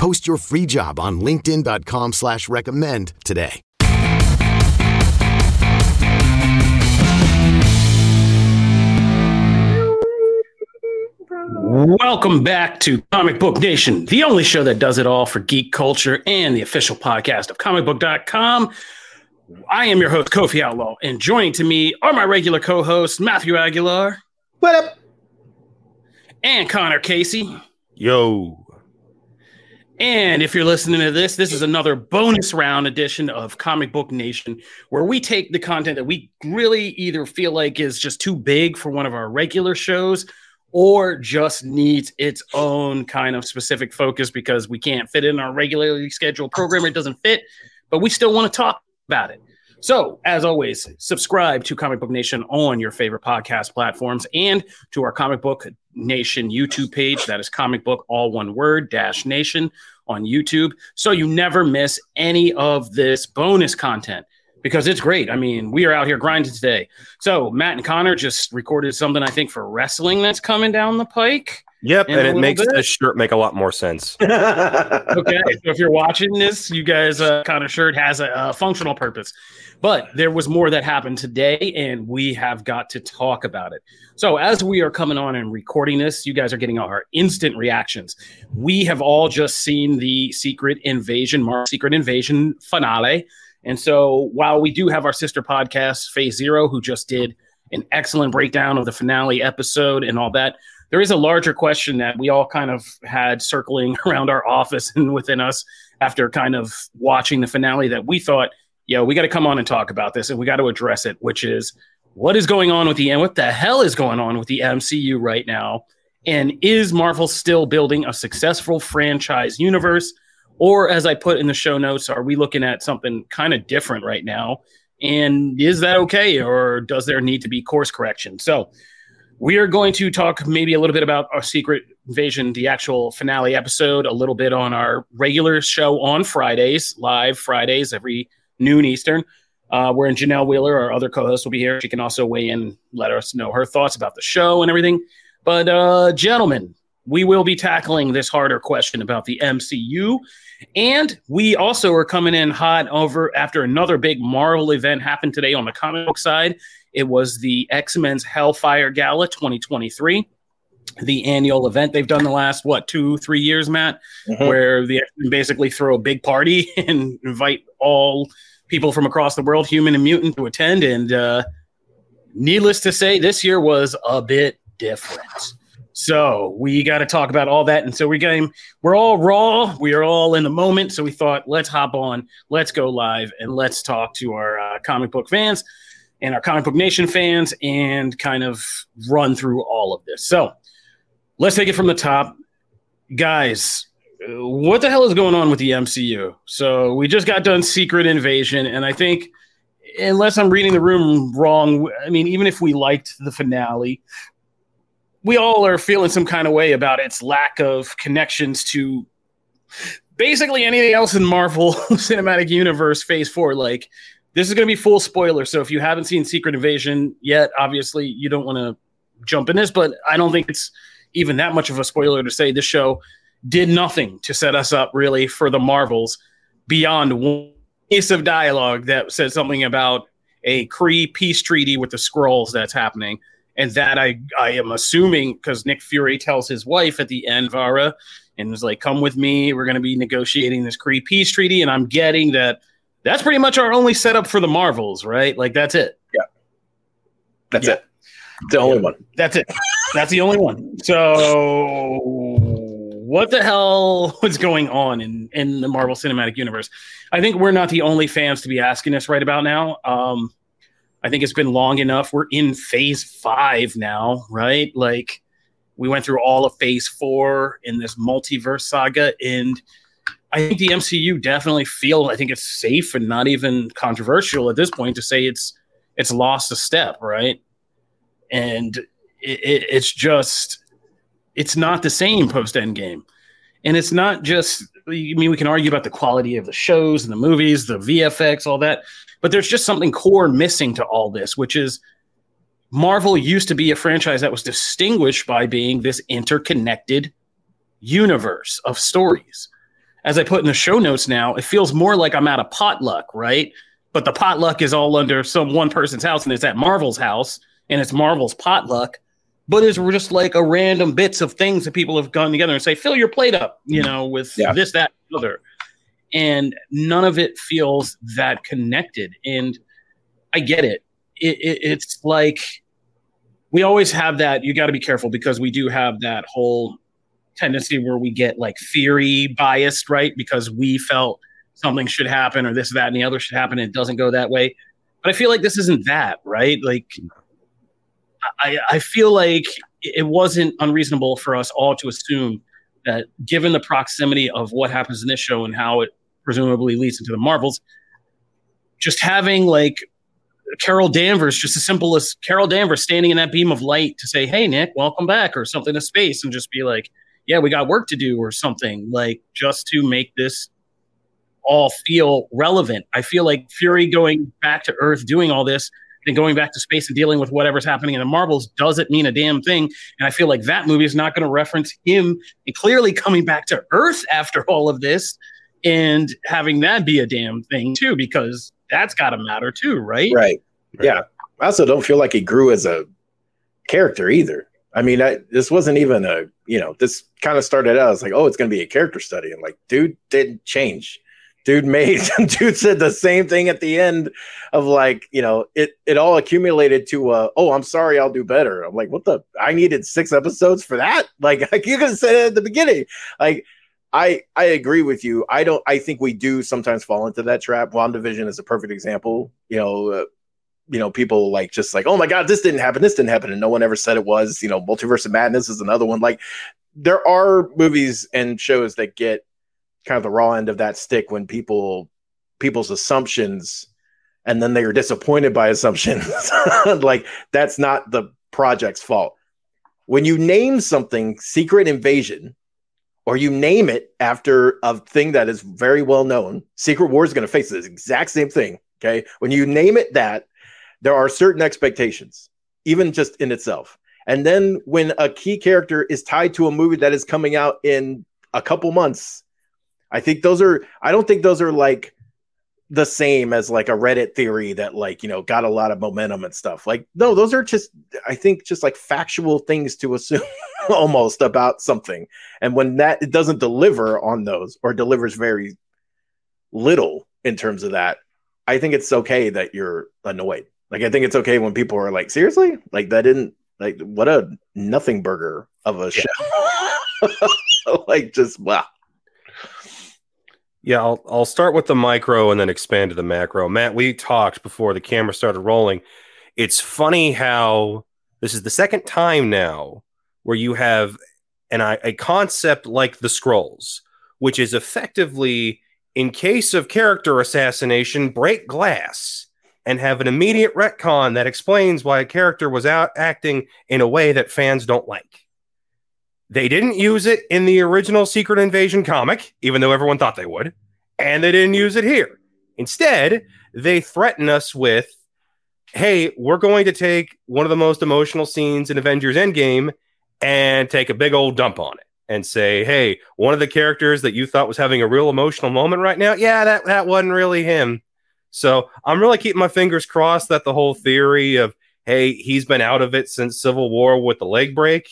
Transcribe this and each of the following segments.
Post your free job on LinkedIn.com slash recommend today. Welcome back to Comic Book Nation, the only show that does it all for geek culture and the official podcast of comicbook.com. I am your host, Kofi Outlaw, and joining to me are my regular co hosts, Matthew Aguilar. What up? And Connor Casey. Yo. And if you're listening to this, this is another bonus round edition of Comic Book Nation, where we take the content that we really either feel like is just too big for one of our regular shows or just needs its own kind of specific focus because we can't fit in our regularly scheduled program. It doesn't fit, but we still want to talk about it. So, as always, subscribe to Comic Book Nation on your favorite podcast platforms and to our Comic Book Nation YouTube page. That is Comic Book, all one word, dash nation on YouTube. So you never miss any of this bonus content because it's great. I mean, we are out here grinding today. So Matt and Connor just recorded something I think for wrestling that's coming down the pike. Yep, and it makes bit. this shirt make a lot more sense. okay, so if you're watching this, you guys, uh, Connor shirt has a, a functional purpose. But there was more that happened today, and we have got to talk about it. So, as we are coming on and recording this, you guys are getting our instant reactions. We have all just seen the Secret Invasion, Mark Secret Invasion finale. And so while we do have our sister podcast, Phase Zero, who just did an excellent breakdown of the finale episode and all that, there is a larger question that we all kind of had circling around our office and within us after kind of watching the finale that we thought, yeah, we got to come on and talk about this and we got to address it, which is what is going on with the and what the hell is going on with the MCU right now? And is Marvel still building a successful franchise universe? Or, as I put in the show notes, are we looking at something kind of different right now? And is that okay? Or does there need to be course correction? So, we are going to talk maybe a little bit about our Secret Invasion, the actual finale episode, a little bit on our regular show on Fridays, live Fridays, every noon Eastern. Uh, wherein Janelle Wheeler, our other co host, will be here. She can also weigh in, let us know her thoughts about the show and everything. But, uh, gentlemen, we will be tackling this harder question about the MCU and we also are coming in hot over after another big Marvel event happened today on the comic book side. It was the X Men's Hellfire Gala 2023, the annual event they've done the last, what, two, three years, Matt, mm-hmm. where they basically throw a big party and invite all people from across the world, human and mutant, to attend. And uh, needless to say, this year was a bit different. So we got to talk about all that. And so we're getting, we're all raw. We are all in the moment. So we thought, let's hop on, let's go live, and let's talk to our uh, comic book fans and our comic book nation fans and kind of run through all of this. So let's take it from the top. Guys, what the hell is going on with the MCU? So we just got done Secret Invasion. And I think, unless I'm reading the room wrong, I mean, even if we liked the finale, we all are feeling some kind of way about its lack of connections to basically anything else in Marvel Cinematic Universe Phase 4. Like, this is going to be full spoiler. So if you haven't seen Secret Invasion yet, obviously you don't want to jump in this, but I don't think it's even that much of a spoiler to say this show did nothing to set us up really for the Marvels beyond one piece of dialogue that said something about a Kree peace treaty with the Skrulls that's happening and that I I am assuming because Nick Fury tells his wife at the end, Varra, and was like, "Come with me. We're going to be negotiating this Kree peace treaty." And I'm getting that that's pretty much our only setup for the Marvels, right? Like that's it. Yeah, that's yeah. it. The only yeah. one. That's it. That's the only one. So, what the hell was going on in in the Marvel Cinematic Universe? I think we're not the only fans to be asking this right about now. Um, I think it's been long enough. We're in phase five now, right? Like we went through all of phase four in this multiverse saga. And I think the MCU definitely feels I think it's safe and not even controversial at this point to say it's it's lost a step, right? And it, it, it's just it's not the same post Endgame, and it's not just. I mean, we can argue about the quality of the shows and the movies, the VFX, all that, but there's just something core missing to all this, which is Marvel used to be a franchise that was distinguished by being this interconnected universe of stories. As I put in the show notes now, it feels more like I'm at a potluck, right? But the potluck is all under some one person's house and it's at Marvel's house and it's Marvel's potluck. But it's just like a random bits of things that people have gone together and say, fill your plate up, you know, with yeah. this, that, and other. And none of it feels that connected. And I get it. it, it it's like we always have that. You got to be careful because we do have that whole tendency where we get like theory biased, right? Because we felt something should happen or this, that, and the other should happen. And it doesn't go that way. But I feel like this isn't that, right? Like, I, I feel like it wasn't unreasonable for us all to assume that given the proximity of what happens in this show and how it presumably leads into the Marvels, just having like Carol Danvers, just as simple as Carol Danvers standing in that beam of light to say, Hey, Nick, welcome back, or something to space, and just be like, yeah, we got work to do or something like just to make this all feel relevant. I feel like Fury going back to Earth, doing all this, and going back to space and dealing with whatever's happening in the Marvels doesn't mean a damn thing. And I feel like that movie is not going to reference him and clearly coming back to Earth after all of this and having that be a damn thing too, because that's got to matter too, right? Right. Yeah. I also don't feel like he grew as a character either. I mean, I, this wasn't even a, you know, this kind of started out as like, oh, it's going to be a character study. And like, dude didn't change. Dude made, dude said the same thing at the end of like, you know, it, it all accumulated to, uh, oh, I'm sorry, I'll do better. I'm like, what the, I needed six episodes for that. Like, you could have said it at the beginning. Like, I, I agree with you. I don't, I think we do sometimes fall into that trap. WandaVision is a perfect example. You know, uh, you know, people like just like, oh my God, this didn't happen, this didn't happen, and no one ever said it was. You know, Multiverse of Madness is another one. Like, there are movies and shows that get kind of the raw end of that stick when people people's assumptions and then they are disappointed by assumptions. like that's not the project's fault. When you name something Secret Invasion, or you name it after a thing that is very well known, Secret War is going to face this exact same thing. Okay. When you name it that, there are certain expectations, even just in itself. And then when a key character is tied to a movie that is coming out in a couple months, I think those are, I don't think those are like the same as like a Reddit theory that like, you know, got a lot of momentum and stuff. Like, no, those are just, I think, just like factual things to assume almost about something. And when that it doesn't deliver on those or delivers very little in terms of that, I think it's okay that you're annoyed. Like I think it's okay when people are like, seriously, like that didn't like what a nothing burger of a show. like just wow. Yeah, I'll I'll start with the micro and then expand to the macro. Matt, we talked before the camera started rolling. It's funny how this is the second time now where you have an a concept like the Skrulls, which is effectively in case of character assassination, break glass and have an immediate retcon that explains why a character was out acting in a way that fans don't like. They didn't use it in the original Secret Invasion comic, even though everyone thought they would, and they didn't use it here. Instead, they threaten us with, hey, we're going to take one of the most emotional scenes in Avengers Endgame and take a big old dump on it and say, hey, one of the characters that you thought was having a real emotional moment right now, yeah, that, that wasn't really him. So I'm really keeping my fingers crossed that the whole theory of, hey, he's been out of it since Civil War with the leg break.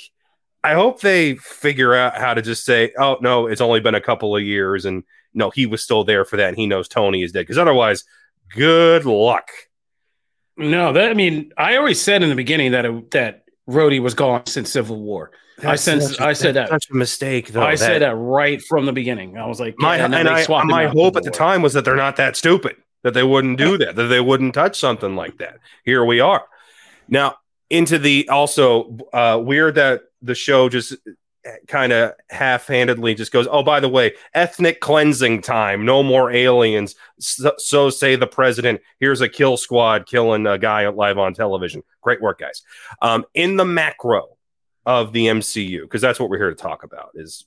I hope they figure out how to just say, oh, no, it's only been a couple of years. And no, he was still there for that. And he knows Tony is dead. Because otherwise, good luck. No, that, I mean, I always said in the beginning that, it, that Rhodey was gone since Civil War. That's I sense, I said that such a mistake though. I that, said that right from the beginning. I was like, my yeah, and, and I, my hope at the time was that they're not that stupid that they wouldn't do that, that they wouldn't touch something like that. Here we are. Now, into the also uh, weird that the show just kind of half-handedly just goes, "Oh, by the way, ethnic cleansing time. No more aliens." So, so say the president. Here's a kill squad killing a guy live on television. Great work, guys. Um, in the macro of the MCU, because that's what we're here to talk about. Is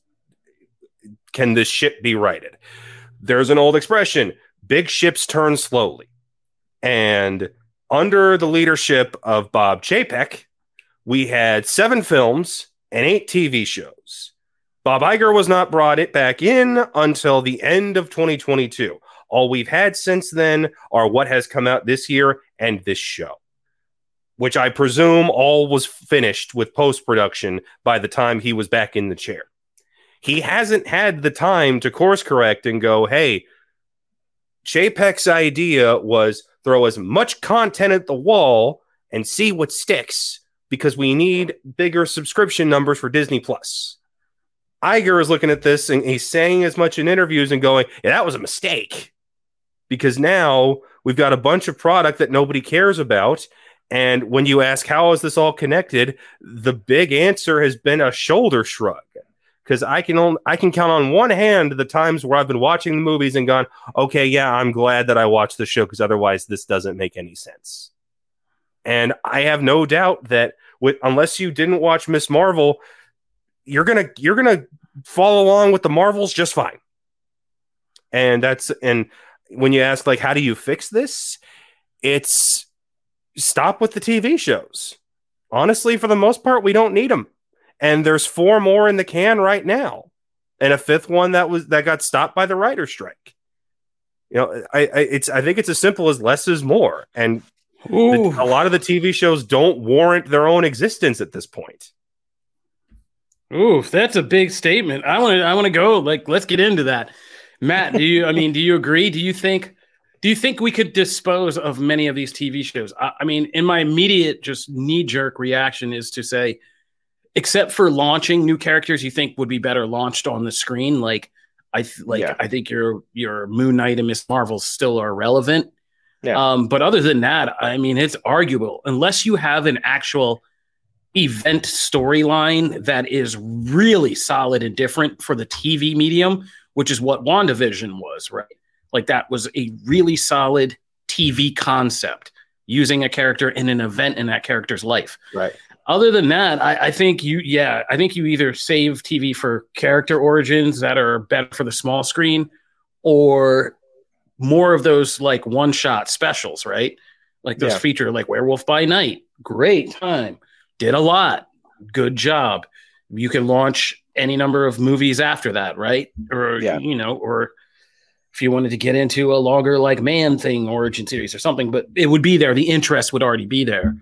can this ship be righted? There's an old expression: big ships turn slowly, and under the leadership of Bob Chapek, we had seven films and eight TV shows. Bob Iger was not brought it back in until the end of 2022. All we've had since then are what has come out this year and this show, which I presume all was finished with post production by the time he was back in the chair. He hasn't had the time to course correct and go, hey, Chapek's idea was throw as much content at the wall and see what sticks because we need bigger subscription numbers for Disney Plus. Iger is looking at this and he's saying as much in interviews and going, yeah, that was a mistake. Because now we've got a bunch of product that nobody cares about. And when you ask, how is this all connected? The big answer has been a shoulder shrug. Because I can only, I can count on one hand the times where I've been watching the movies and gone, okay, yeah, I'm glad that I watched the show because otherwise this doesn't make any sense. And I have no doubt that with unless you didn't watch Miss Marvel, you're gonna you're gonna follow along with the Marvels just fine. And that's and when you ask like how do you fix this, it's stop with the TV shows. Honestly, for the most part, we don't need them. And there's four more in the can right now, and a fifth one that was that got stopped by the writer strike. You know, I, I it's I think it's as simple as less is more. And the, a lot of the TV shows don't warrant their own existence at this point. Ooh, that's a big statement. I want to I want to go like let's get into that. Matt, do you I mean, do you agree? Do you think do you think we could dispose of many of these TV shows? I, I mean, in my immediate just knee jerk reaction is to say except for launching new characters you think would be better launched on the screen like I th- like yeah. I think your your Moon Knight and Miss Marvel still are relevant. Yeah. Um, but other than that, I mean, it's arguable unless you have an actual event storyline that is really solid and different for the TV medium, which is what WandaVision was, right? Like that was a really solid TV concept using a character in an event in that character's life. Right. Other than that, I, I think you, yeah, I think you either save TV for character origins that are better for the small screen, or more of those like one shot specials, right? Like those yeah. feature like Werewolf by Night. Great time. Did a lot. Good job. You can launch any number of movies after that, right? Or yeah. you know, or if you wanted to get into a longer like man thing origin series or something, but it would be there. The interest would already be there.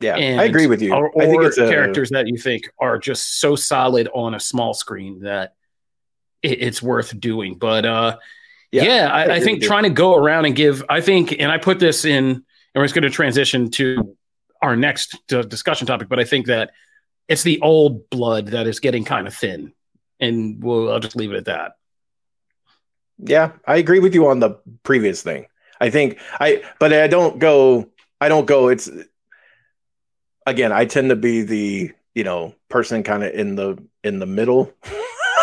Yeah, and, I agree with you. Or, or I think it's characters a... that you think are just so solid on a small screen that it, it's worth doing. But uh, yeah, yeah I, I, think trying to go around and give, I think, and I put this in, and we're just going to transition to our next uh, discussion topic, but I think that it's the old blood that is getting kind of thin, and we'll I'll just leave it at that. Yeah, I agree with you on the previous thing. I think I, but I don't go. I don't go. It's again. I tend to be the you know person kind of in the in the middle.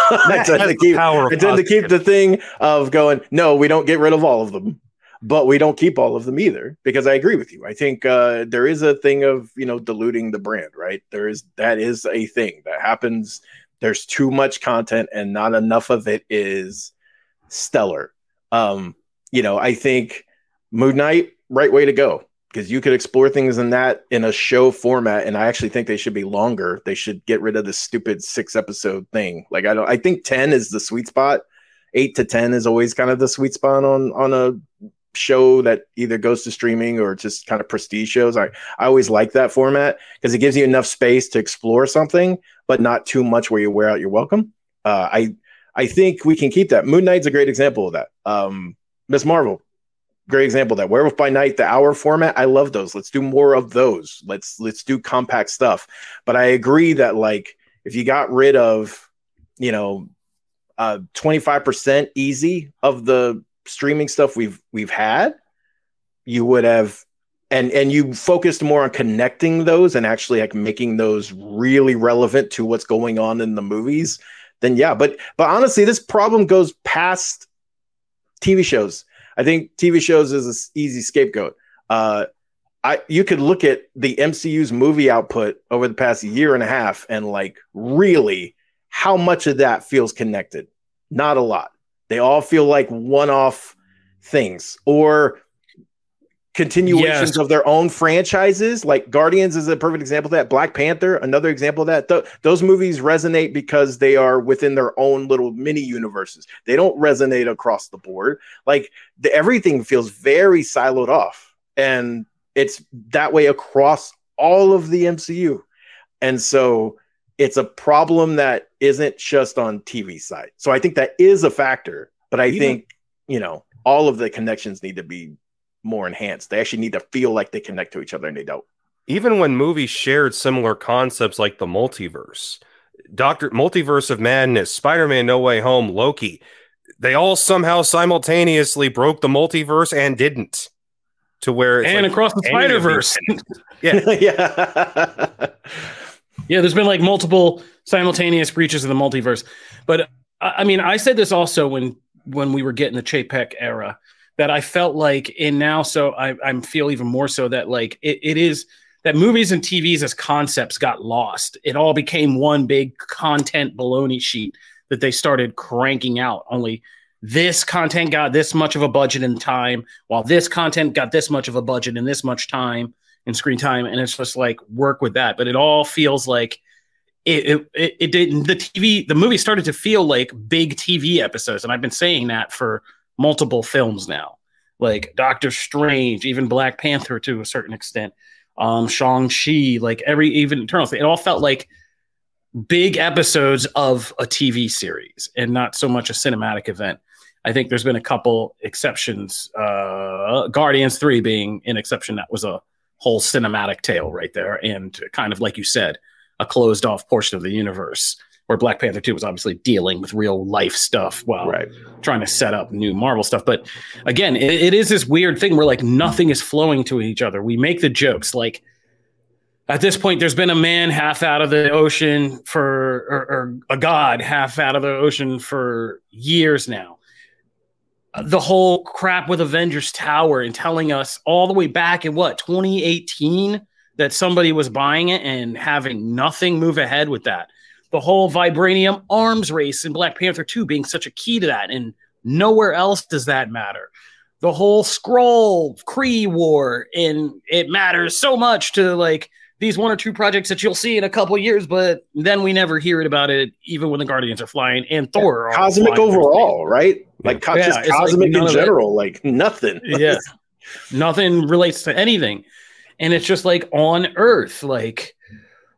I tend, to keep, I tend to keep the thing of going, no, we don't get rid of all of them, but we don't keep all of them either. Because I agree with you. I think uh, there is a thing of you know diluting the brand, right? There is that is a thing that happens. There's too much content and not enough of it is stellar. Um, you know, I think Moon Knight, right way to go because you could explore things in that in a show format and i actually think they should be longer. They should get rid of this stupid six episode thing. Like i don't i think 10 is the sweet spot. 8 to 10 is always kind of the sweet spot on on a show that either goes to streaming or just kind of prestige shows. I i always like that format because it gives you enough space to explore something but not too much where you wear out your welcome. Uh, i i think we can keep that. Moon knight's a great example of that. Um miss marvel great example that. Werewolf by night the hour format i love those. Let's do more of those. Let's let's do compact stuff. But i agree that like if you got rid of you know uh 25% easy of the streaming stuff we've we've had you would have and and you focused more on connecting those and actually like making those really relevant to what's going on in the movies then yeah. But but honestly this problem goes past tv shows i think tv shows is an easy scapegoat uh I, you could look at the MCU's movie output over the past year and a half and like really how much of that feels connected? Not a lot. They all feel like one-off things or continuations yes. of their own franchises. Like Guardians is a perfect example of that. Black Panther, another example of that. Th- those movies resonate because they are within their own little mini universes. They don't resonate across the board. Like the, everything feels very siloed off, and it's that way across all of the MCU. And so it's a problem that isn't just on TV side. So I think that is a factor, but I Even- think, you know, all of the connections need to be more enhanced. They actually need to feel like they connect to each other and they don't. Even when movies shared similar concepts like the multiverse, Doctor Multiverse of Madness, Spider-Man No Way Home, Loki, they all somehow simultaneously broke the multiverse and didn't. To where and like across the Spider Verse, yeah, yeah, yeah. There's been like multiple simultaneous breaches of the multiverse, but I mean, I said this also when when we were getting the Chapek era that I felt like in now, so I, I feel even more so that like it, it is that movies and TVs as concepts got lost. It all became one big content baloney sheet that they started cranking out. Only this content got this much of a budget and time, while this content got this much of a budget and this much time and screen time. And it's just like work with that. But it all feels like it, it, it didn't the TV the movie started to feel like big TV episodes. And I've been saying that for multiple films now, like Doctor Strange, even Black Panther to a certain extent, um, Shang Chi, like every even Eternals. It all felt like big episodes of a TV series and not so much a cinematic event. I think there's been a couple exceptions. Uh, Guardians Three being an exception that was a whole cinematic tale right there, and kind of like you said, a closed off portion of the universe where Black Panther 2 was obviously dealing with real life stuff while right. trying to set up new Marvel stuff. But again, it, it is this weird thing where like nothing is flowing to each other. We make the jokes like at this point, there's been a man half out of the ocean for, or, or a god half out of the ocean for years now. The whole crap with Avengers Tower and telling us all the way back in what 2018 that somebody was buying it and having nothing move ahead with that the whole vibranium arms race in Black Panther 2 being such a key to that, and nowhere else does that matter. The whole Skrull Kree war, and it matters so much to like these one or two projects that you'll see in a couple years, but then we never hear it about it, even when the Guardians are flying and Thor. Yeah, cosmic overall, right? Like yeah, just cosmic like in general, like nothing. yeah, nothing relates to anything, and it's just like on Earth, like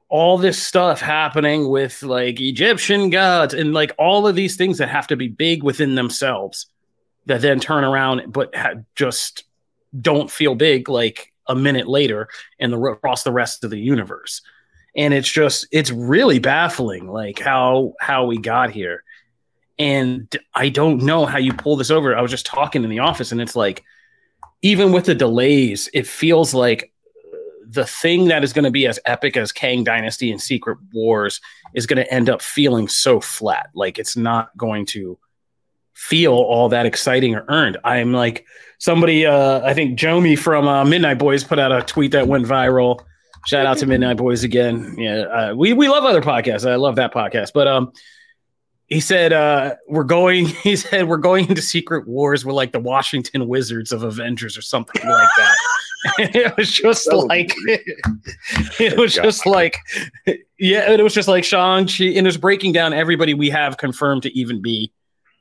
all this stuff happening with like Egyptian gods and like all of these things that have to be big within themselves that then turn around but ha- just don't feel big like a minute later and the across the rest of the universe. And it's just it's really baffling like how how we got here. And i don't know how you pull this over. I was just talking in the office and it's like even with the delays it feels like the thing that is going to be as epic as Kang Dynasty and Secret Wars is going to end up feeling so flat. Like it's not going to feel all that exciting or earned. I'm like somebody, uh, I think Jomi from uh, Midnight Boys put out a tweet that went viral. Shout out to Midnight Boys again. Yeah, uh, we we love other podcasts. I love that podcast, but um, he said uh, we're going. He said we're going into Secret Wars We're like the Washington Wizards of Avengers or something like that. it was just like it was just like yeah it was just like Shang Chi and it was breaking down everybody we have confirmed to even be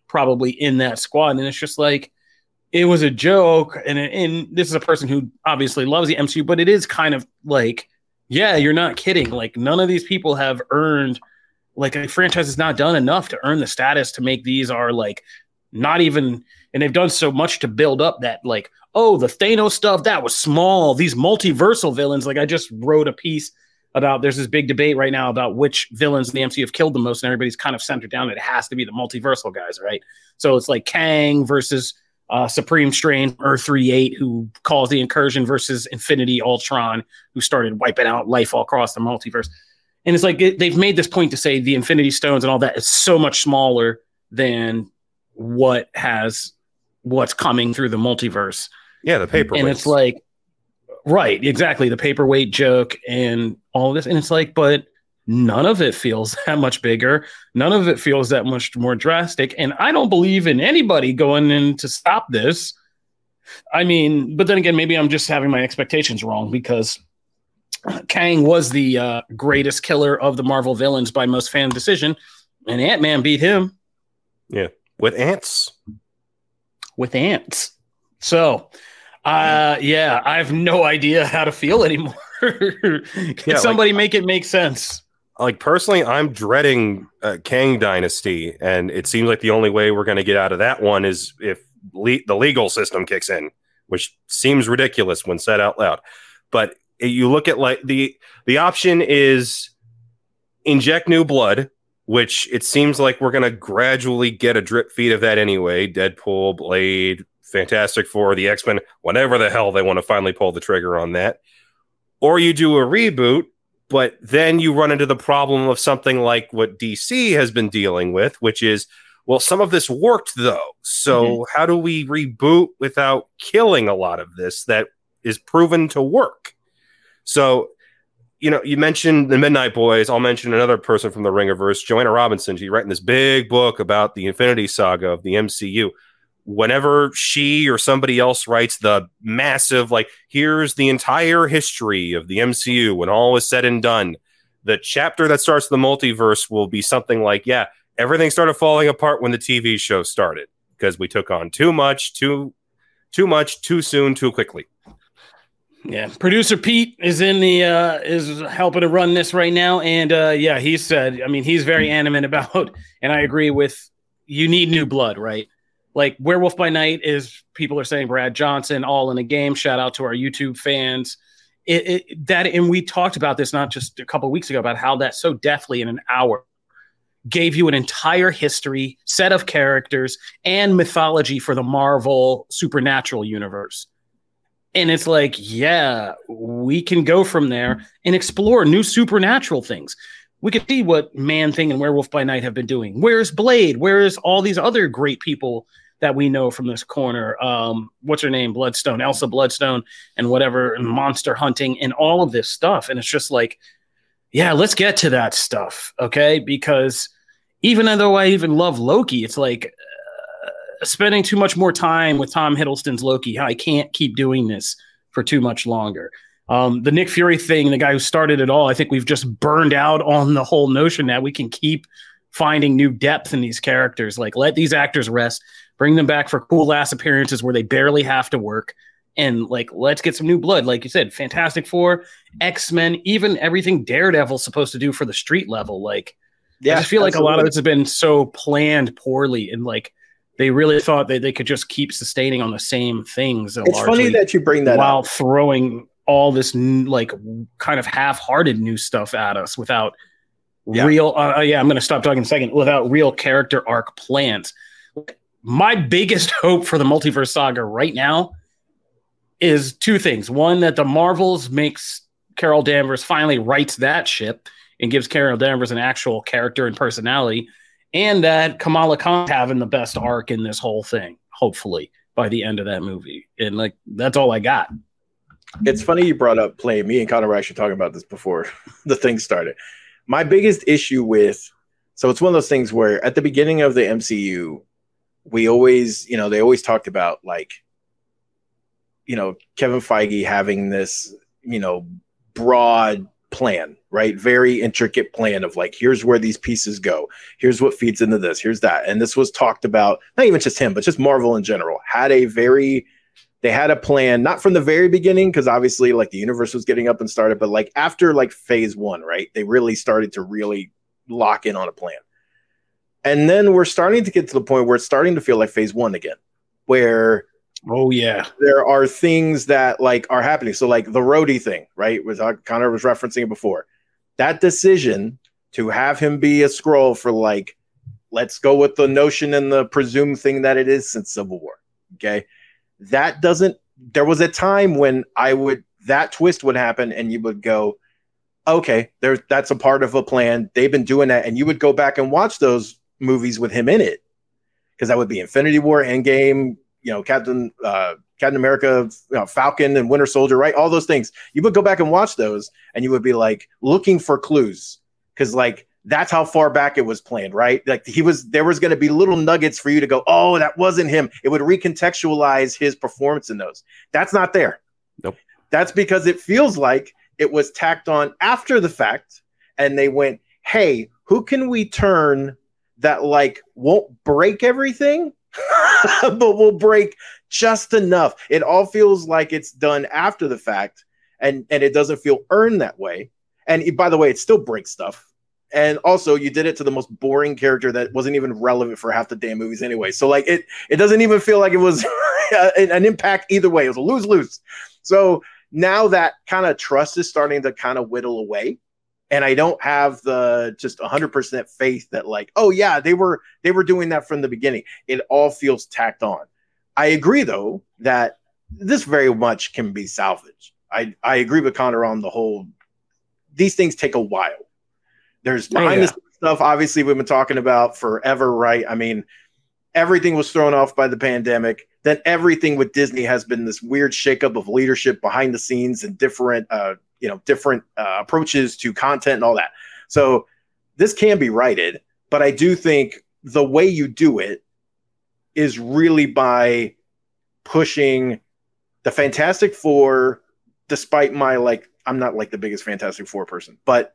probably in that squad and it's just like it was a joke and and this is a person who obviously loves the MCU but it is kind of like yeah you're not kidding. Like none of these people have earned like a franchise has not done enough to earn the status to make these are like not even and they've done so much to build up that like oh the thanos stuff that was small these multiversal villains like i just wrote a piece about there's this big debate right now about which villains in the mcu have killed the most and everybody's kind of centered down it has to be the multiversal guys right so it's like kang versus uh, Supreme Strange Earth 38, who calls the incursion versus Infinity Ultron, who started wiping out life all across the multiverse. And it's like it, they've made this point to say the Infinity Stones and all that is so much smaller than what has what's coming through the multiverse. Yeah, the paper. And it's like, right, exactly, the paperweight joke and all of this. And it's like, but none of it feels that much bigger. None of it feels that much more drastic. And I don't believe in anybody going in to stop this. I mean, but then again, maybe I'm just having my expectations wrong because Kang was the uh, greatest killer of the Marvel villains by most fan decision, and Ant Man beat him. Yeah, with ants. With ants. So, uh, yeah, I have no idea how to feel anymore. Can yeah, somebody like, make it make sense? Like personally, I'm dreading uh, Kang Dynasty, and it seems like the only way we're going to get out of that one is if le- the legal system kicks in, which seems ridiculous when said out loud. But you look at like the the option is inject new blood, which it seems like we're going to gradually get a drip feed of that anyway. Deadpool, Blade, Fantastic Four, the X Men, whenever the hell they want to finally pull the trigger on that. Or you do a reboot, but then you run into the problem of something like what DC has been dealing with, which is, well, some of this worked though. So mm-hmm. how do we reboot without killing a lot of this that is proven to work? So, you know, you mentioned the Midnight Boys. I'll mention another person from the Ringerverse, Joanna Robinson. She's writing this big book about the Infinity Saga of the MCU whenever she or somebody else writes the massive, like, here's the entire history of the MCU when all is said and done, the chapter that starts the multiverse will be something like, yeah, everything started falling apart when the TV show started because we took on too much, too, too much, too soon, too quickly. Yeah, producer Pete is in the uh is helping to run this right now, and uh yeah, he said, I mean, he's very animate about, and I agree with you need new blood, right? Like Werewolf by Night is people are saying Brad Johnson all in a game. Shout out to our YouTube fans. It, it, that and we talked about this not just a couple weeks ago about how that so deftly in an hour gave you an entire history, set of characters, and mythology for the Marvel supernatural universe. And it's like, yeah, we can go from there and explore new supernatural things. We can see what Man Thing and Werewolf by Night have been doing. Where's Blade? Where's all these other great people that we know from this corner. Um, what's her name? Bloodstone, Elsa Bloodstone, and whatever, and monster hunting, and all of this stuff. And it's just like, yeah, let's get to that stuff, okay? Because even though I even love Loki, it's like uh, spending too much more time with Tom Hiddleston's Loki. I can't keep doing this for too much longer. Um, the Nick Fury thing, the guy who started it all, I think we've just burned out on the whole notion that we can keep finding new depth in these characters. Like, let these actors rest bring them back for cool ass appearances where they barely have to work and like let's get some new blood like you said fantastic four x-men even everything daredevil's supposed to do for the street level like yeah, i just feel absolutely. like a lot of this has been so planned poorly and like they really thought that they could just keep sustaining on the same things it's funny that you bring that while up. throwing all this like kind of half-hearted new stuff at us without yeah. real uh, yeah i'm going to stop talking a second without real character arc plans my biggest hope for the multiverse saga right now is two things. One, that the Marvels makes Carol Danvers finally writes that ship and gives Carol Danvers an actual character and personality, and that Kamala Khan having the best arc in this whole thing, hopefully by the end of that movie. And like that's all I got. It's funny you brought up play. Me and Connor were actually talking about this before the thing started. My biggest issue with so it's one of those things where at the beginning of the MCU, we always, you know, they always talked about like, you know, Kevin Feige having this, you know, broad plan, right? Very intricate plan of like, here's where these pieces go. Here's what feeds into this. Here's that. And this was talked about, not even just him, but just Marvel in general, had a very, they had a plan, not from the very beginning, because obviously like the universe was getting up and started, but like after like phase one, right? They really started to really lock in on a plan. And then we're starting to get to the point where it's starting to feel like phase one again, where oh yeah, there are things that like are happening. So like the Rhodey thing, right? Was uh, Connor was referencing it before. That decision to have him be a Skrull for like, let's go with the notion and the presumed thing that it is since Civil War. Okay. That doesn't, there was a time when I would, that twist would happen and you would go, okay, there's that's a part of a plan. They've been doing that. And you would go back and watch those movies with him in it. Because that would be Infinity War, Endgame, you know, Captain uh Captain America, you know, Falcon and Winter Soldier, right? All those things. You would go back and watch those and you would be like looking for clues. Cause like that's how far back it was planned, right? Like he was there was going to be little nuggets for you to go, oh, that wasn't him. It would recontextualize his performance in those. That's not there. Nope. That's because it feels like it was tacked on after the fact, and they went, hey, who can we turn that like won't break everything, but will break just enough. It all feels like it's done after the fact, and and it doesn't feel earned that way. And by the way, it still breaks stuff and also you did it to the most boring character that wasn't even relevant for half the damn movies anyway so like it it doesn't even feel like it was an impact either way it was a lose-lose so now that kind of trust is starting to kind of whittle away and i don't have the just 100% faith that like oh yeah they were they were doing that from the beginning it all feels tacked on i agree though that this very much can be salvaged i i agree with connor on the whole these things take a while there's behind oh, yeah. the stuff, obviously, we've been talking about forever, right? I mean, everything was thrown off by the pandemic. Then everything with Disney has been this weird shakeup of leadership behind the scenes and different, uh, you know, different uh, approaches to content and all that. So this can be righted, but I do think the way you do it is really by pushing the Fantastic Four, despite my like, I'm not like the biggest Fantastic Four person, but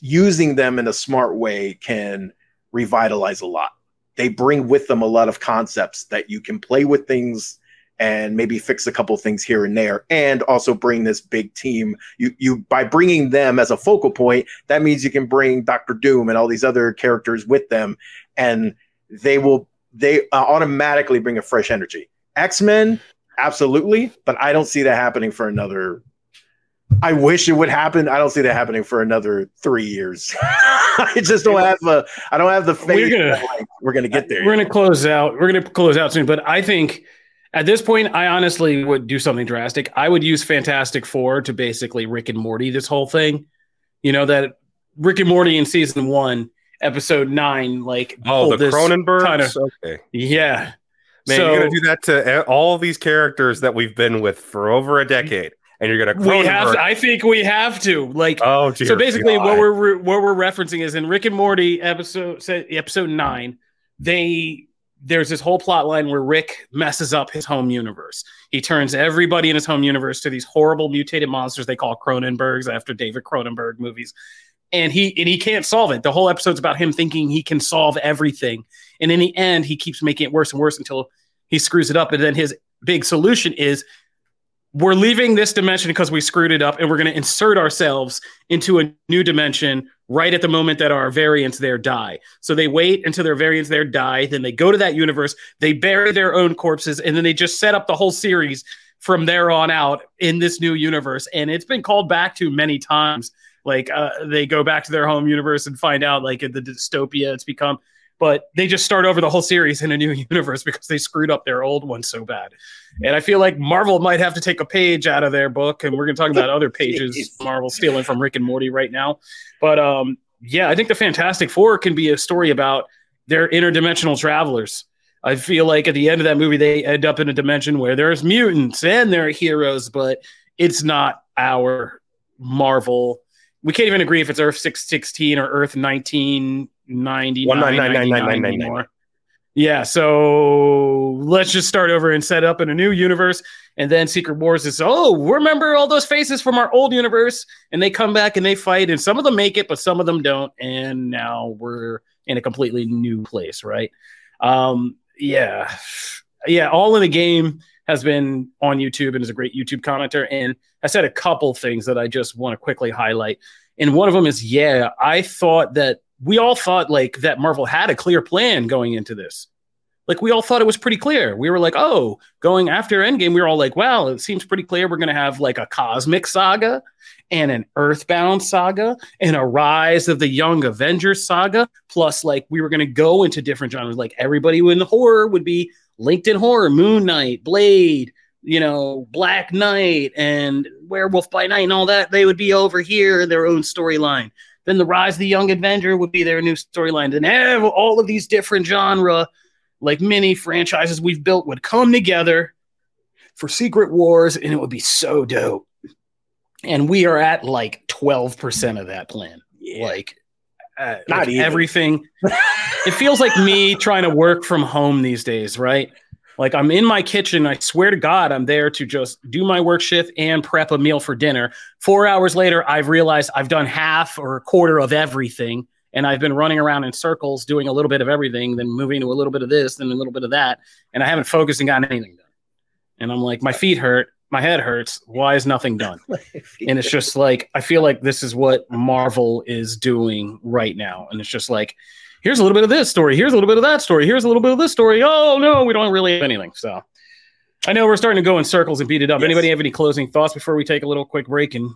using them in a smart way can revitalize a lot. They bring with them a lot of concepts that you can play with things and maybe fix a couple things here and there and also bring this big team you you by bringing them as a focal point that means you can bring Doctor Doom and all these other characters with them and they will they uh, automatically bring a fresh energy X-Men absolutely but I don't see that happening for another I wish it would happen. I don't see that happening for another three years. I just don't have a. I don't have the faith. We're gonna, like, we're gonna get there. We're gonna close out. We're gonna close out soon. But I think at this point, I honestly would do something drastic. I would use Fantastic Four to basically Rick and Morty this whole thing. You know that Rick and Morty in season one, episode nine, like oh the Cronenberg kind of okay, yeah. Man, so, you're gonna do that to all these characters that we've been with for over a decade and you're gonna. We have. To, I think we have to. Like. Oh, so basically, God. what we're what we're referencing is in Rick and Morty episode episode nine. They there's this whole plot line where Rick messes up his home universe. He turns everybody in his home universe to these horrible mutated monsters they call Cronenbergs after David Cronenberg movies. And he and he can't solve it. The whole episode's about him thinking he can solve everything. And in the end, he keeps making it worse and worse until he screws it up. And then his big solution is we're leaving this dimension because we screwed it up and we're going to insert ourselves into a new dimension right at the moment that our variants there die. So they wait until their variants there die, then they go to that universe, they bury their own corpses, and then they just set up the whole series from there on out in this new universe. And it's been called back to many times. Like uh, they go back to their home universe and find out, like the dystopia it's become but they just start over the whole series in a new universe because they screwed up their old one so bad. And I feel like Marvel might have to take a page out of their book, and we're going to talk about other pages Marvel stealing from Rick and Morty right now. But um, yeah, I think the Fantastic Four can be a story about their interdimensional travelers. I feel like at the end of that movie, they end up in a dimension where there's mutants and there are heroes, but it's not our Marvel. We can't even agree if it's Earth 616 or Earth 19 99 Yeah, so let's just start over and set up in a new universe. And then Secret Wars is, oh, remember all those faces from our old universe? And they come back and they fight, and some of them make it, but some of them don't. And now we're in a completely new place, right? Um, yeah. Yeah, all in the game has been on YouTube and is a great YouTube commenter. And I said a couple things that I just want to quickly highlight. And one of them is, yeah, I thought that we all thought like that Marvel had a clear plan going into this. Like we all thought it was pretty clear. We were like, oh, going after Endgame, we were all like, well, it seems pretty clear. We're to have like a cosmic saga and an Earthbound saga and a Rise of the Young Avengers saga. Plus, like we were to go into different genres. Like everybody in the horror would be LinkedIn Horror, Moon Knight, Blade, you know, Black Knight, and Werewolf by Night, and all that, they would be over here in their own storyline. Then the Rise of the Young Avenger would be their new storyline. Then all of these different genre, like mini franchises we've built, would come together for Secret Wars, and it would be so dope. And we are at like 12% of that plan. Yeah. Like, uh, not like everything. it feels like me trying to work from home these days, right? Like I'm in my kitchen. I swear to God, I'm there to just do my work shift and prep a meal for dinner. Four hours later, I've realized I've done half or a quarter of everything. And I've been running around in circles doing a little bit of everything, then moving to a little bit of this, then a little bit of that. And I haven't focused and gotten anything done. And I'm like, my feet hurt my head hurts. Why is nothing done? and it's just like I feel like this is what Marvel is doing right now, and it's just like here's a little bit of this story, here's a little bit of that story, here's a little bit of this story. Oh no, we don't really have anything. So I know we're starting to go in circles and beat it up. Yes. Anybody have any closing thoughts before we take a little quick break? And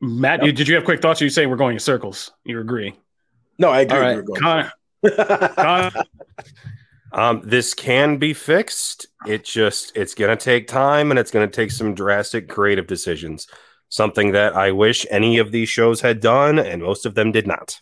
Matt, you, did you have quick thoughts? Or you say we're going in circles? You agree? No, I agree. All right, Connor. Connor. Um, this can be fixed. It just it's going to take time and it's going to take some drastic creative decisions. Something that I wish any of these shows had done, and most of them did not.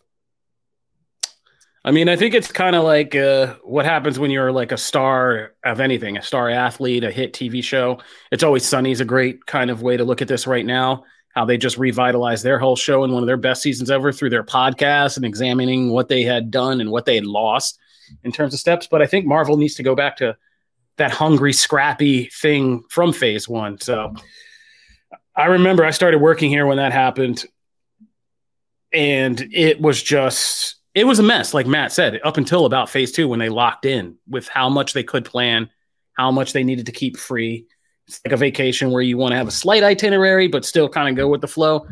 I mean, I think it's kind of like uh, what happens when you're like a star of anything, a star athlete, a hit TV show. It's always Sunny is a great kind of way to look at this right now. How they just revitalized their whole show in one of their best seasons ever through their podcast and examining what they had done and what they had lost in terms of steps. But I think Marvel needs to go back to that hungry, scrappy thing from phase one. So I remember I started working here when that happened. And it was just, it was a mess, like Matt said, up until about phase two when they locked in with how much they could plan, how much they needed to keep free. It's like a vacation where you want to have a slight itinerary, but still kind of go with the flow.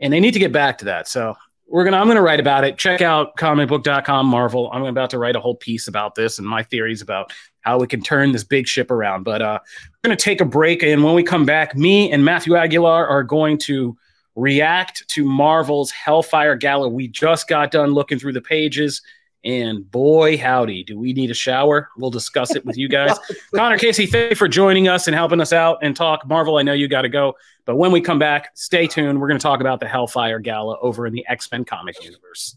And they need to get back to that. So we're gonna I'm gonna write about it. Check out comicbook.com Marvel. I'm about to write a whole piece about this and my theories about how we can turn this big ship around. But uh, we're gonna take a break, and when we come back, me and Matthew Aguilar are going to react to Marvel's Hellfire Gala. We just got done looking through the pages. And boy, howdy, do we need a shower? We'll discuss it with you guys. Connor Casey, thank you for joining us and helping us out and talk Marvel. I know you got to go, but when we come back, stay tuned. We're going to talk about the Hellfire Gala over in the X Men comic universe.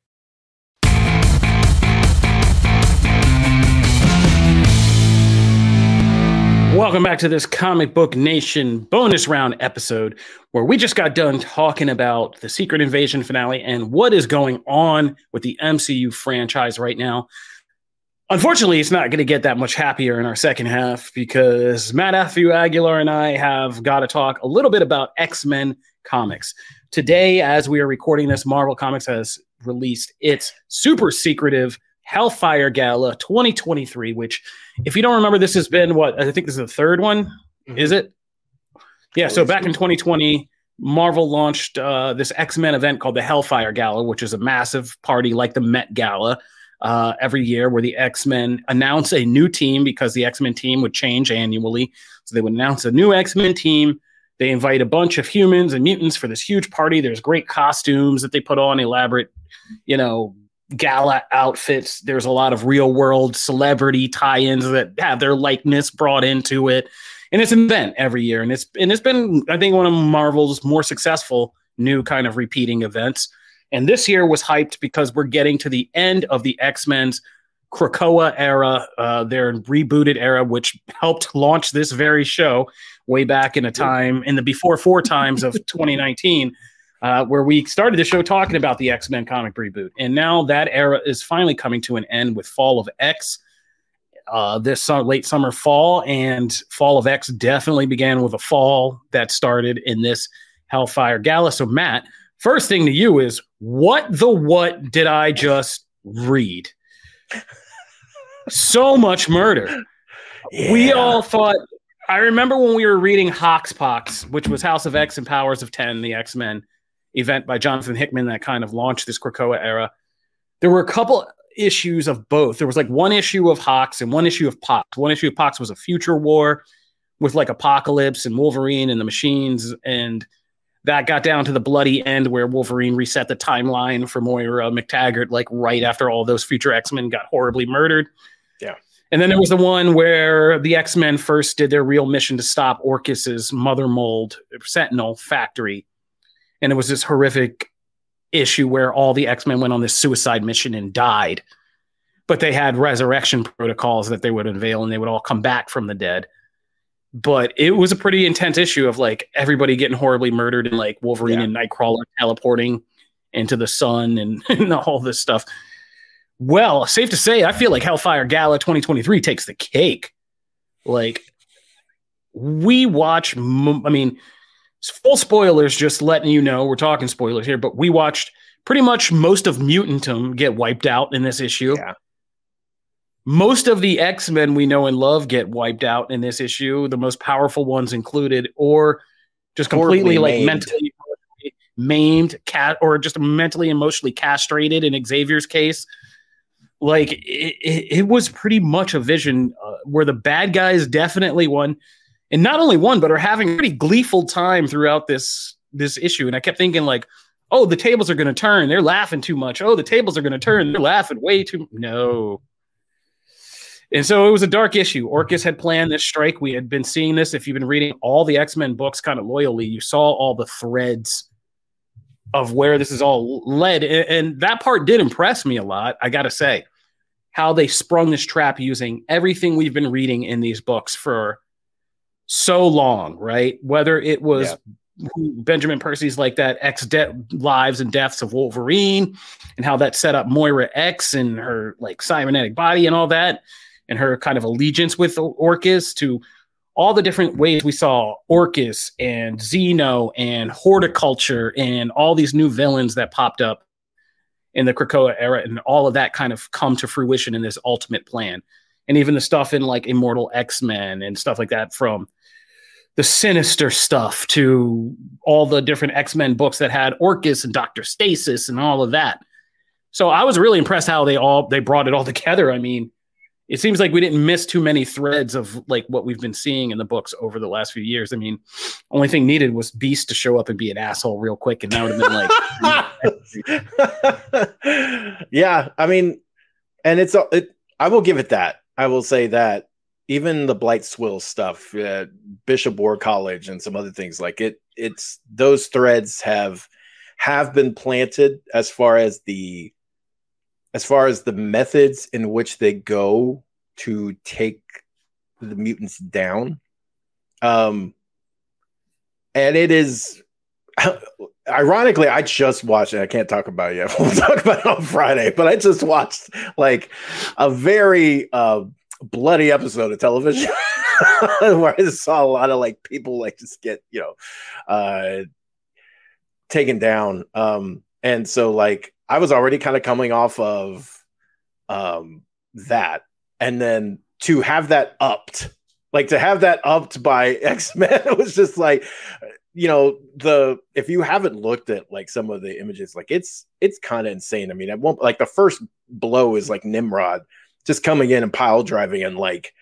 Welcome back to this Comic Book Nation bonus round episode where we just got done talking about the Secret Invasion finale and what is going on with the MCU franchise right now. Unfortunately, it's not going to get that much happier in our second half because Matt Matthew Aguilar and I have got to talk a little bit about X Men comics. Today, as we are recording this, Marvel Comics has released its super secretive Hellfire Gala 2023, which, if you don't remember, this has been what I think this is the third one. Mm-hmm. Is it? Yeah. So back in 2020, Marvel launched uh, this X Men event called the Hellfire Gala, which is a massive party like the Met Gala uh, every year, where the X Men announce a new team because the X Men team would change annually. So they would announce a new X Men team. They invite a bunch of humans and mutants for this huge party. There's great costumes that they put on, elaborate, you know, gala outfits. There's a lot of real world celebrity tie-ins that have their likeness brought into it. And it's an event every year. And it's and it's been, I think, one of Marvel's more successful new kind of repeating events. And this year was hyped because we're getting to the end of the X Men's Krakoa era, uh, their rebooted era, which helped launch this very show way back in a time in the before four times of 2019, uh, where we started the show talking about the X Men comic reboot. And now that era is finally coming to an end with Fall of X. Uh, this late summer fall and fall of X definitely began with a fall that started in this Hellfire Gala. So, Matt, first thing to you is what the what did I just read? so much murder. Yeah. We all thought. I remember when we were reading Hoxpox, which was House of X and Powers of Ten, the X Men event by Jonathan Hickman that kind of launched this Krakoa era. There were a couple issues of both. There was like one issue of Hox and one issue of Pox. One issue of Pox was a future war with like Apocalypse and Wolverine and the machines and that got down to the bloody end where Wolverine reset the timeline for Moira McTaggart, like right after all those future X Men got horribly murdered. Yeah. And then there was the one where the X Men first did their real mission to stop Orchis's mother mold Sentinel factory. And it was this horrific issue where all the X Men went on this suicide mission and died. But they had resurrection protocols that they would unveil and they would all come back from the dead but it was a pretty intense issue of like everybody getting horribly murdered and like Wolverine yeah. and Nightcrawler teleporting into the sun and, and, all this stuff. Well, safe to say, I feel like Hellfire Gala 2023 takes the cake. Like we watch, I mean, full spoilers, just letting you know we're talking spoilers here, but we watched pretty much most of Mutantum get wiped out in this issue. Yeah most of the X-Men we know and love get wiped out in this issue, the most powerful ones included, or just completely like maimed. mentally maimed, cat, or just mentally emotionally castrated in Xavier's case. Like it, it, it was pretty much a vision uh, where the bad guys definitely won, and not only one, but are having a pretty gleeful time throughout this this issue. And I kept thinking like, oh, the tables are going to turn. They're laughing too much. Oh, the tables are going to turn. They're laughing way too. No, and so it was a dark issue. Orchis had planned this strike. We had been seeing this. If you've been reading all the X Men books kind of loyally, you saw all the threads of where this is all led. And that part did impress me a lot, I got to say. How they sprung this trap using everything we've been reading in these books for so long, right? Whether it was yeah. Benjamin Percy's like that X de- lives and deaths of Wolverine and how that set up Moira X and her like cybernetic body and all that and her kind of allegiance with Orchis to all the different ways we saw Orchis and Xeno and Horticulture and all these new villains that popped up in the Krakoa era and all of that kind of come to fruition in this ultimate plan. And even the stuff in like Immortal X-Men and stuff like that from the sinister stuff to all the different X-Men books that had Orchis and Dr. Stasis and all of that. So I was really impressed how they all they brought it all together. I mean, it seems like we didn't miss too many threads of like what we've been seeing in the books over the last few years. I mean, only thing needed was Beast to show up and be an asshole real quick, and that would have been like, yeah. I mean, and it's it. I will give it that. I will say that even the Blight Swill stuff, uh, Bishop War College, and some other things like it. It's those threads have have been planted as far as the as far as the methods in which they go to take the mutants down. Um, and it is ironically, I just watched it. I can't talk about it yet. We'll talk about it on Friday, but I just watched like a very uh, bloody episode of television where I saw a lot of like people like just get, you know, uh, taken down. Um, and so like I was already kind of coming off of um, that, and then to have that upped, like to have that upped by X Men, it was just like, you know, the if you haven't looked at like some of the images, like it's it's kind of insane. I mean, it won't like the first blow is like Nimrod just coming in and pile driving and like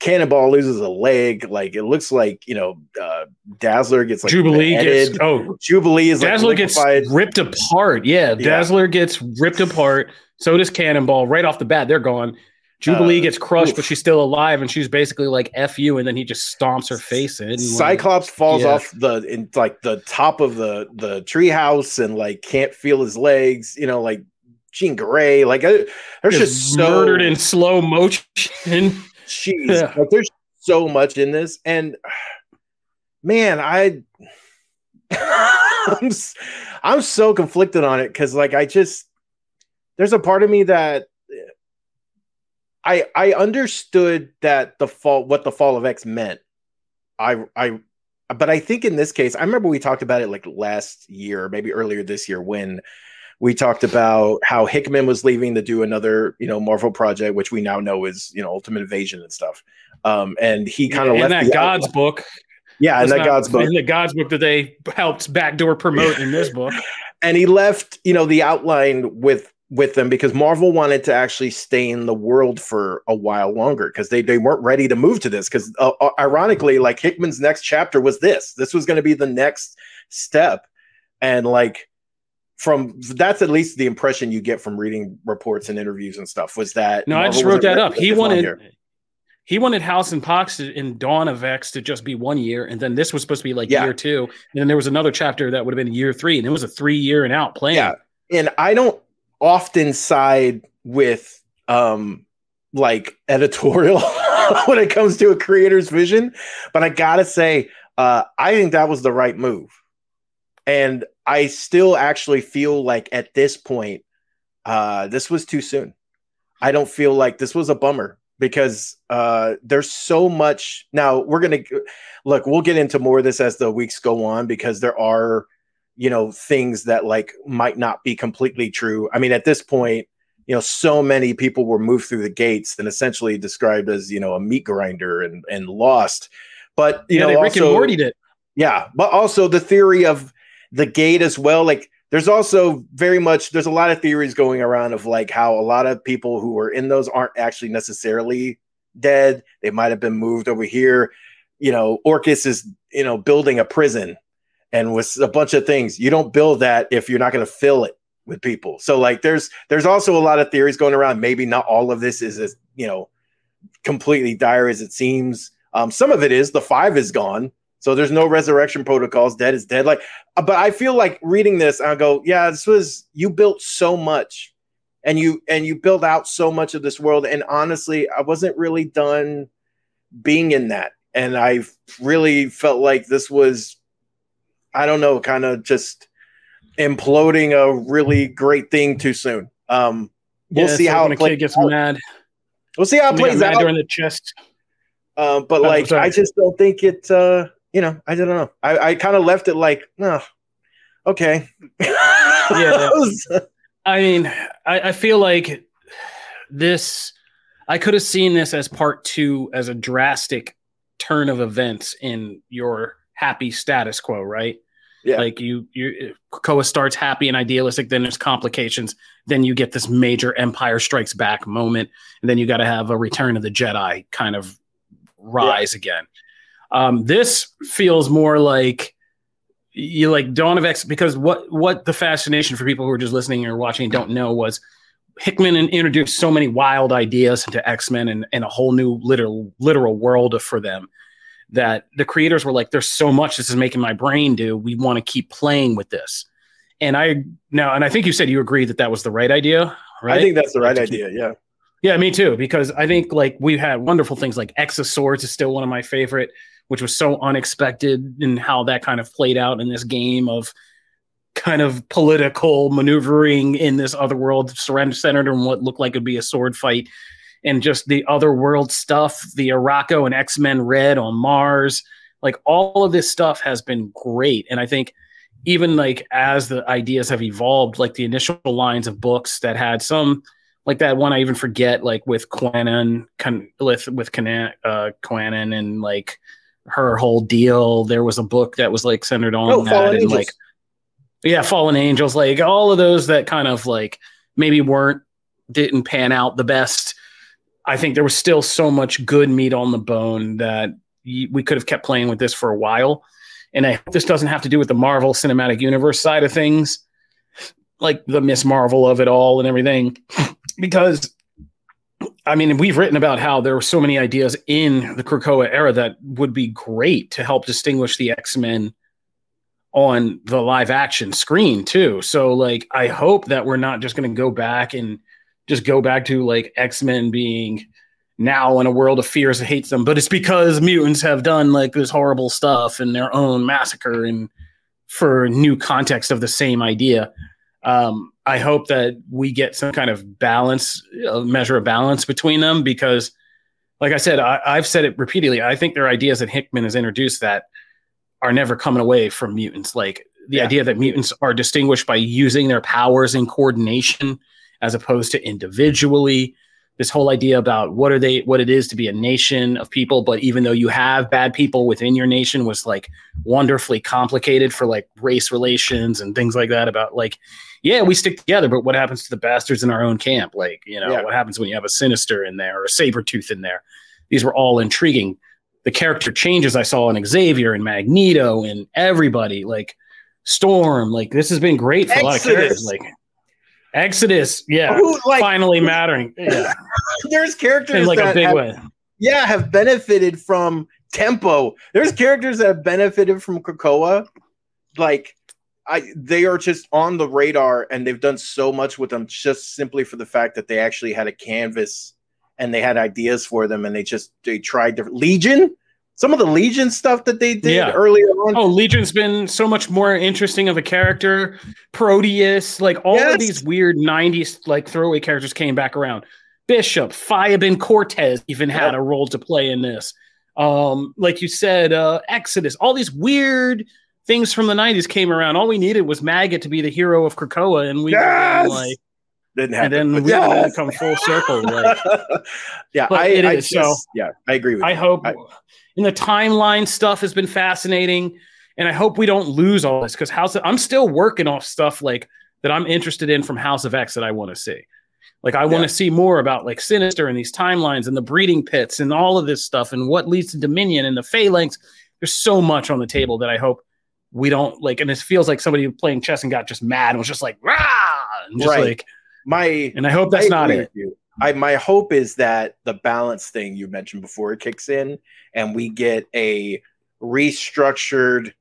Cannonball loses a leg. Like it looks like you know, uh, Dazzler gets like Jubilee gets oh Jubilee is Dazzler like gets ripped apart. Yeah, yeah, Dazzler gets ripped apart. So does Cannonball right off the bat. They're gone. Jubilee Uh, gets crushed, oof. but she's still alive, and she's basically like "f you," and then he just stomps her face in. like- Cyclops falls yeah. off the in like the top of the the treehouse and like can't feel his legs. You know, like Jean Grey. Like uh, there's Gets just so murdered in slow motion. Jeez, Yeah. like there's so much in this, and man, I I'm, I'm so conflicted on it because like I just there's a part of me that I I understood that the fall what the fall of X meant. I I but I think in this case, I remember we talked about it like last year, maybe earlier this year when we talked about how Hickman was leaving to do another, you know, Marvel project, which we now know is, you know, Ultimate Invasion and stuff. Um, and he kind of in left that God's outline- book. yeah, in that not- God's book, In the God's book that they helped backdoor promote in this book. and he left, you know, the outline with with them because Marvel wanted to actually stay in the world for a while longer because they they weren't ready to move to this because uh, uh, ironically, like Hickman's next chapter was this. This was going to be the next step, and like from that's at least the impression you get from reading reports and interviews and stuff was that No, I just wrote that up. He wanted here. he wanted House and Pox to- in Dawn of X to just be one year, and then this was supposed to be like Yeah. year two, and then there was another chapter that would have been year three, and it was a three year and out plan. Yeah. and I don't often side with um like editorial when it comes to a creator's vision, but I gotta say, uh, I think that was the right move. And I still actually feel like at this point, uh, this was too soon. I don't feel like this was a bummer because uh, there's so much. Now we're gonna look. We'll get into more of this as the weeks go on because there are, you know, things that like might not be completely true. I mean, at this point, you know, so many people were moved through the gates and essentially described as you know a meat grinder and and lost. But you yeah, know, they Rick also, and Morty did. yeah, but also the theory of the gate as well. Like, there's also very much there's a lot of theories going around of like how a lot of people who were in those aren't actually necessarily dead. They might have been moved over here. You know, Orchis is you know building a prison and with a bunch of things. You don't build that if you're not going to fill it with people. So like, there's there's also a lot of theories going around. Maybe not all of this is as you know completely dire as it seems. Um, some of it is the five is gone. So there's no resurrection protocols. Dead is dead. Like, uh, but I feel like reading this, I go, yeah, this was you built so much, and you and you built out so much of this world. And honestly, I wasn't really done being in that, and I really felt like this was, I don't know, kind of just imploding a really great thing too soon. Um, we'll Yeah, see how it kid plays. gets out. mad. We'll see how it Somebody plays out. during the chest. Uh, but Oh, like. I just don't think it. Uh, you know, I don't know. I, I kind of left it like, no, okay. Yeah. Uh, I mean, I, I feel like this. I could have seen this as part two, as a drastic turn of events in your happy status quo, right? Yeah. Like you, you, Koa starts happy and idealistic. Then there's complications. Then you get this major Empire Strikes Back moment, and then you got to have a Return of the Jedi kind of rise again. Um, this feels more like you like Dawn of X because what what the fascination for people who are just listening or watching and don't know was Hickman introduced so many wild ideas into X Men and, and a whole new literal literal world for them that the creators were like, "There's so much this is making my brain do. We want to keep playing with this." And I now, and I think you said you agree that that was the right idea, right? I think that's the right idea. Yeah. yeah, me too. Because I think like we've had wonderful things like X of Swords is still one of my favorite, which was so unexpected in how that kind of played out in this game of kind of political maneuvering in this other world, surrender centered on what looked like it'd be a sword fight, and just the other world stuff, the Arakko and X Men Red on Mars, like all of this stuff has been great, and I think even like as the ideas have evolved, like the initial lines of books that had some like that one I even forget, like with Kwannon, with with Kwannon, uh, and like her whole deal. There was a book that was like centered on Oh, that, Fallen and Angels. like yeah, Fallen Angels, like all of those that kind of like maybe weren't didn't pan out the best. I think there was still so much good meat on the bone that we could have kept playing with this for a while. And I hope this doesn't have to do with the Marvel Cinematic Universe side of things, like the Miss Marvel of it all and everything, because I mean, we've written about how there were so many ideas in the Krakoa era that would be great to help distinguish the X Men on the live action screen too. So, like, I hope that we're not just going to go back and just go back to like X Men being now in a world of fears that hates them, but it's because mutants have done like this horrible stuff in their own massacre and for new context of the same idea. Um, I hope that we get some kind of balance, a measure of balance between them because, like I said, I, I've said it repeatedly. I think there are ideas that Hickman has introduced that are never coming away from mutants. Like the Yeah. idea that mutants are distinguished by using their powers in coordination as opposed to individually. This whole idea about what are they, what it is to be a nation of people, but even though you have bad people within your nation, was like wonderfully complicated for like race relations and things like that. About like, yeah, we stick together, but what happens to the bastards in our own camp? Like, you know, Yeah. what happens when you have a sinister in there or a saber tooth in there? These were all intriguing. The character changes I saw in Xavier and Magneto and everybody, like Storm, like this has been great for a lot of characters. Like Exodus, yeah, Who, like, finally mattering. Yeah, there's characters in like a big have, way. yeah, have benefited from tempo. There's characters that have benefited from Krakoa. Like, I they are just on the radar, and they've done so much with them just simply for the fact that they actually had a canvas and they had ideas for them, and they just they tried different Legion. Some of the Legion stuff that they did Yeah. earlier on. Oh, Legion's been so much more interesting of a character. Proteus, like all Yes. of these weird '90s like throwaway characters came back around. Bishop, Fabian Cortez even had Yep. a role to play in this. Um, like you said, uh, Exodus, all these weird things from the '90s came around. All we needed was Maggot to be the hero of Krakoa, and we Yes! like, Didn't and then we yes. come full circle. Like, yeah, I, it I is, just, so- yeah, I agree with you. I you. hope I- in the timeline stuff has been fascinating, and I hope we don't lose all this because House. Of, I'm still working off stuff like that I'm interested in from House of X that I want to see. Like I want to see more about like Sinister and these timelines and the breeding pits and all of this stuff and what leads to Dominion and the Phalanx. There's so much on the table that I hope we don't like. And it feels like somebody playing chess and got just mad and was just like rah, and just Right. like. My And I hope that's I not it. you. I my hope is that the balance thing you mentioned before kicks in, and we get a restructured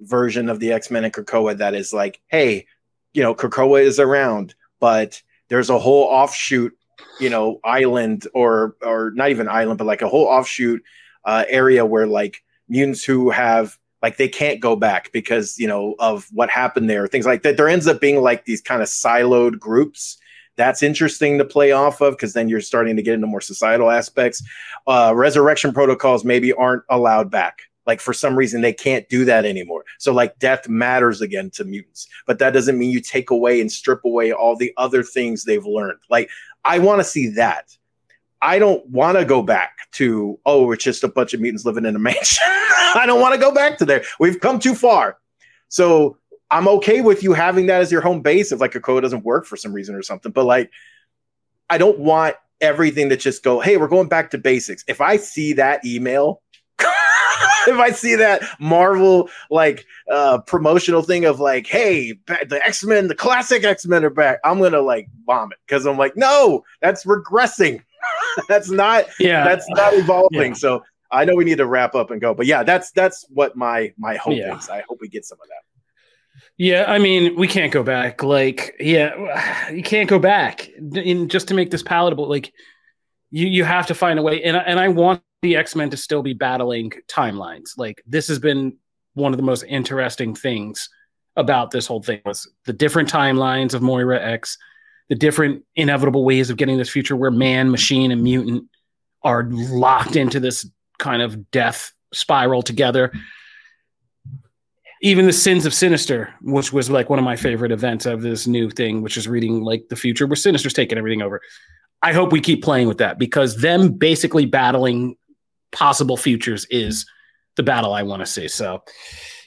version of the X Men and Krakoa that is like, hey, you know, Krakoa is around, but there's a whole offshoot, you know, island or or not even island, but like a whole offshoot uh, area where like mutants who have like they can't go back because you know of what happened there, things like that. There ends up being like these kind of siloed groups that's interesting to play off of because then you're starting to get into more societal aspects. Uh, resurrection protocols maybe aren't allowed back. Like for some reason they can't do that anymore. So like death matters again to mutants, but that doesn't mean you take away and strip away all the other things they've learned. Like I want to see that. I don't want to go back to oh, it's just a bunch of mutants living in a mansion. I don't want to go back to there. We've come too far. So I'm okay with you having that as your home base if like a code doesn't work for some reason or something. But like, I don't want everything to just go, hey, we're going back to basics. If I see that email, if I see that Marvel like uh promotional thing of like, hey, the X-Men, the classic X-Men are back, I'm gonna like vomit because I'm like, no, that's regressing. that's not Yeah, that's not evolving. Yeah. So I know we need to wrap up and go. But yeah, that's that's what my my hope Yeah. is. I hope we get some of that. Yeah, I mean, we can't go back. Like, yeah, you can't go back. In just to make this palatable, like you you have to find a way. And and I want the X Men to still be battling timelines. Like this has been one of the most interesting things about this whole thing was the different timelines of Moira X, the different inevitable ways of getting this future where man, machine, and mutant are locked into this kind of death spiral together even the sins of sinister which was like one of my favorite events of this new thing which is reading like the future where sinister's taking everything over. I hope we keep playing with that because them basically battling possible futures is the battle i want to see. So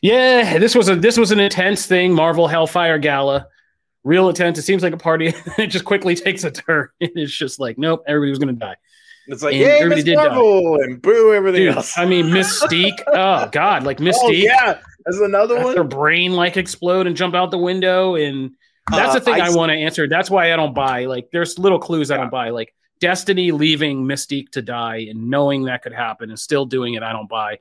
yeah this was a this was an intense thing. Marvel hellfire gala. Real intense. It seems like a party. It just quickly takes a turn. It's just like nope everybody was gonna die. It's like, And yay, everybody Miss did die. And boo everything dude else. i mean mystique. Oh god like oh, mystique. oh yeah, that's another one. their brain like explode and jump out the window and that's Uh, the thing I want to answer. That's why I don't buy like there's little clues I don't buy. Like Destiny leaving Mystique to die and knowing that could happen and still doing it, I don't buy.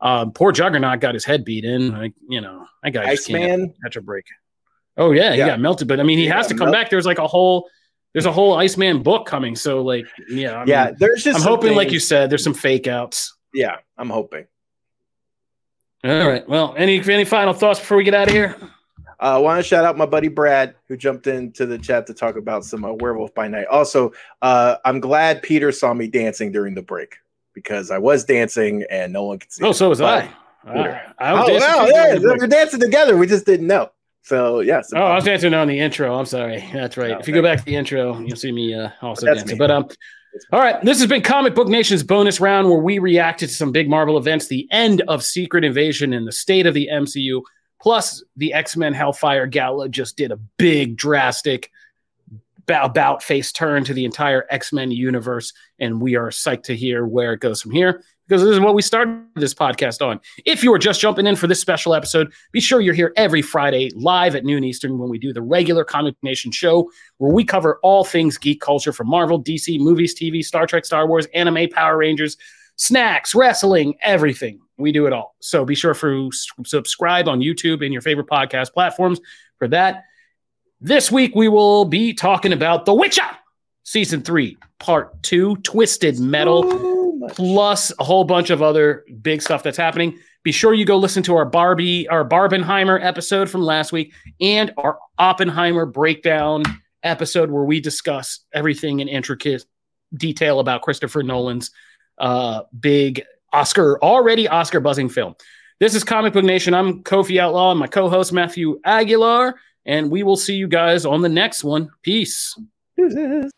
Um, poor Juggernaut got his head beat in. Like, you know, I got Iceman catch a break. Oh yeah, he Yeah. got melted. But I mean, he He has to come back. There's like a whole, there's a whole Iceman book coming. So like, yeah, I mean, yeah, there's just I'm hoping, like you said, there's some fake outs. Yeah, I'm hoping. All right. Well, any any final thoughts before we get out of here? Uh, I want to shout out my buddy Brad who jumped into the chat to talk about some uh, Werewolf by Night. Also, uh, I'm glad Peter saw me dancing during the break because I was dancing and no one could see. Oh, it. so was I. Uh, I Oh, was dancing wow, yeah, we're dancing together. We just didn't know. So yes. Oh, I was dancing on the intro. I'm sorry. That's right. No, if you go back to the intro, you'll see me uh, also dancing. me. But um, all right. This has been Comic Book Nation's bonus round where we reacted to some big Marvel events, the end of Secret Invasion and the state of the MCU, plus the X Men Hellfire Gala just did a big, drastic about face turn to the entire X Men universe, and we are psyched to hear where it goes from here because this is what we started this podcast on. If you are just jumping in for this special episode, be sure you're here every Friday live at noon Eastern when we do the regular Comic Nation show, where we cover all things geek culture from Marvel, DC, movies, TV, Star Trek, Star Wars, anime, Power Rangers, snacks, wrestling, everything. We do it all. So be sure to subscribe on YouTube and your favorite podcast platforms for that. This week we will be talking about The Witcher, season three, part two, Twisted Metal My- plus a whole bunch of other big stuff that's happening. Be sure you go listen to our Barbie, our Barbenheimer episode from last week, and our Oppenheimer breakdown episode where we discuss everything in intricate detail about Christopher Nolan's uh, big Oscar, already Oscar buzzing film. This is Comic Book Nation. I'm Kofi Outlaw and my co-host Matthew Aguilar, and we will see you guys on the next one. Peace. Deuces.